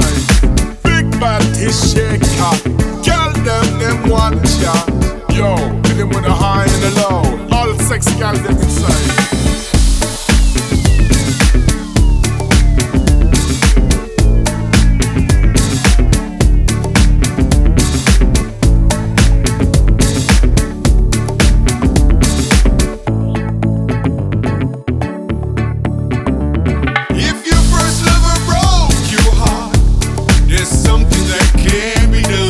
mind. Big body shaker, girl them them want ya. Yo, them with high and low. All sexy them inside. If your first lover broke something that can't be done.